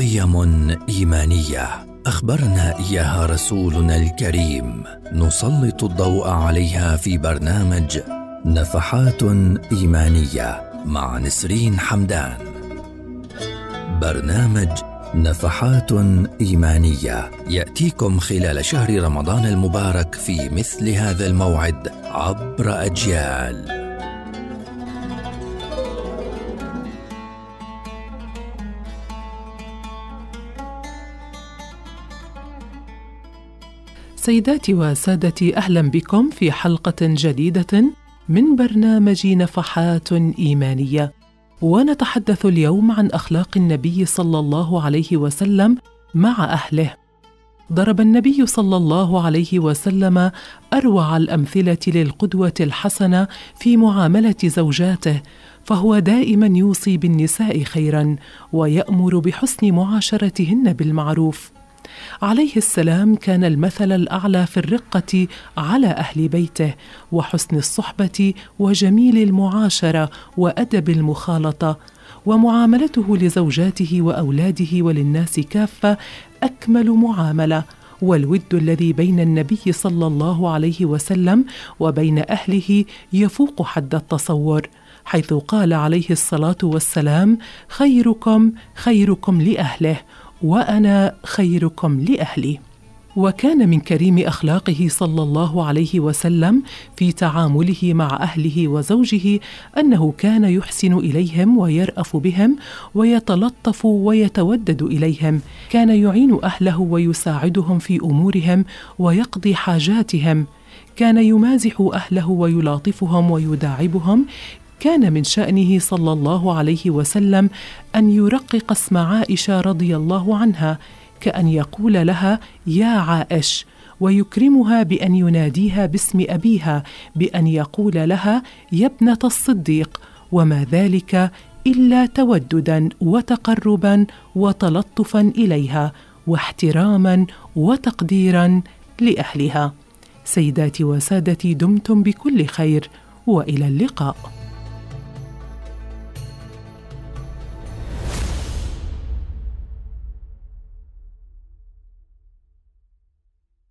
قيم إيمانية. أخبرنا إياها رسولنا الكريم. نسلط الضوء عليها في برنامج نفحات إيمانية مع نسرين حمدان. برنامج نفحات إيمانية يأتيكم خلال شهر رمضان المبارك في مثل هذا الموعد عبر أجيال. سيداتي وسادتي أهلا بكم في حلقة جديدة من برنامج نفحات إيمانية. ونتحدث اليوم عن أخلاق النبي صلى الله عليه وسلم مع أهله. ضرب النبي صلى الله عليه وسلم أروع الأمثلة للقدوة الحسنة في معاملة زوجاته فهو دائما يوصي بالنساء خيرا ويأمر بحسن معاشرتهن بالمعروف. عليه السلام كان المثل الأعلى في الرقة على أهل بيته وحسن الصحبة وجميل المعاشرة وأدب المخالطة ومعاملته لزوجاته وأولاده وللناس كافة أكمل معاملة والود الذي بين النبي صلى الله عليه وسلم وبين أهله يفوق حد التصور حيث قال عليه الصلاة والسلام خيركم خيركم لأهله وأنا خيركم لأهلي. وكان من كريم أخلاقه صلى الله عليه وسلم في تعامله مع أهله وزوجه أنه كان يحسن إليهم ويرأف بهم ويتلطف ويتودد إليهم. كان يعين أهله ويساعدهم في أمورهم ويقضي حاجاتهم. كان يمازح أهله ويلاطفهم ويداعبهم. كان من شأنه صلى الله عليه وسلم أن يرقق اسم عائشة رضي الله عنها كأن يقول لها يا عائش. ويكرمها بأن يناديها باسم أبيها بأن يقول لها يا ابنة الصديق. وما ذلك إلا توددا وتقربا وتلطفا إليها واحتراما وتقديرا لأهلها. سيداتي وسادتي دمتم بكل خير وإلى اللقاء.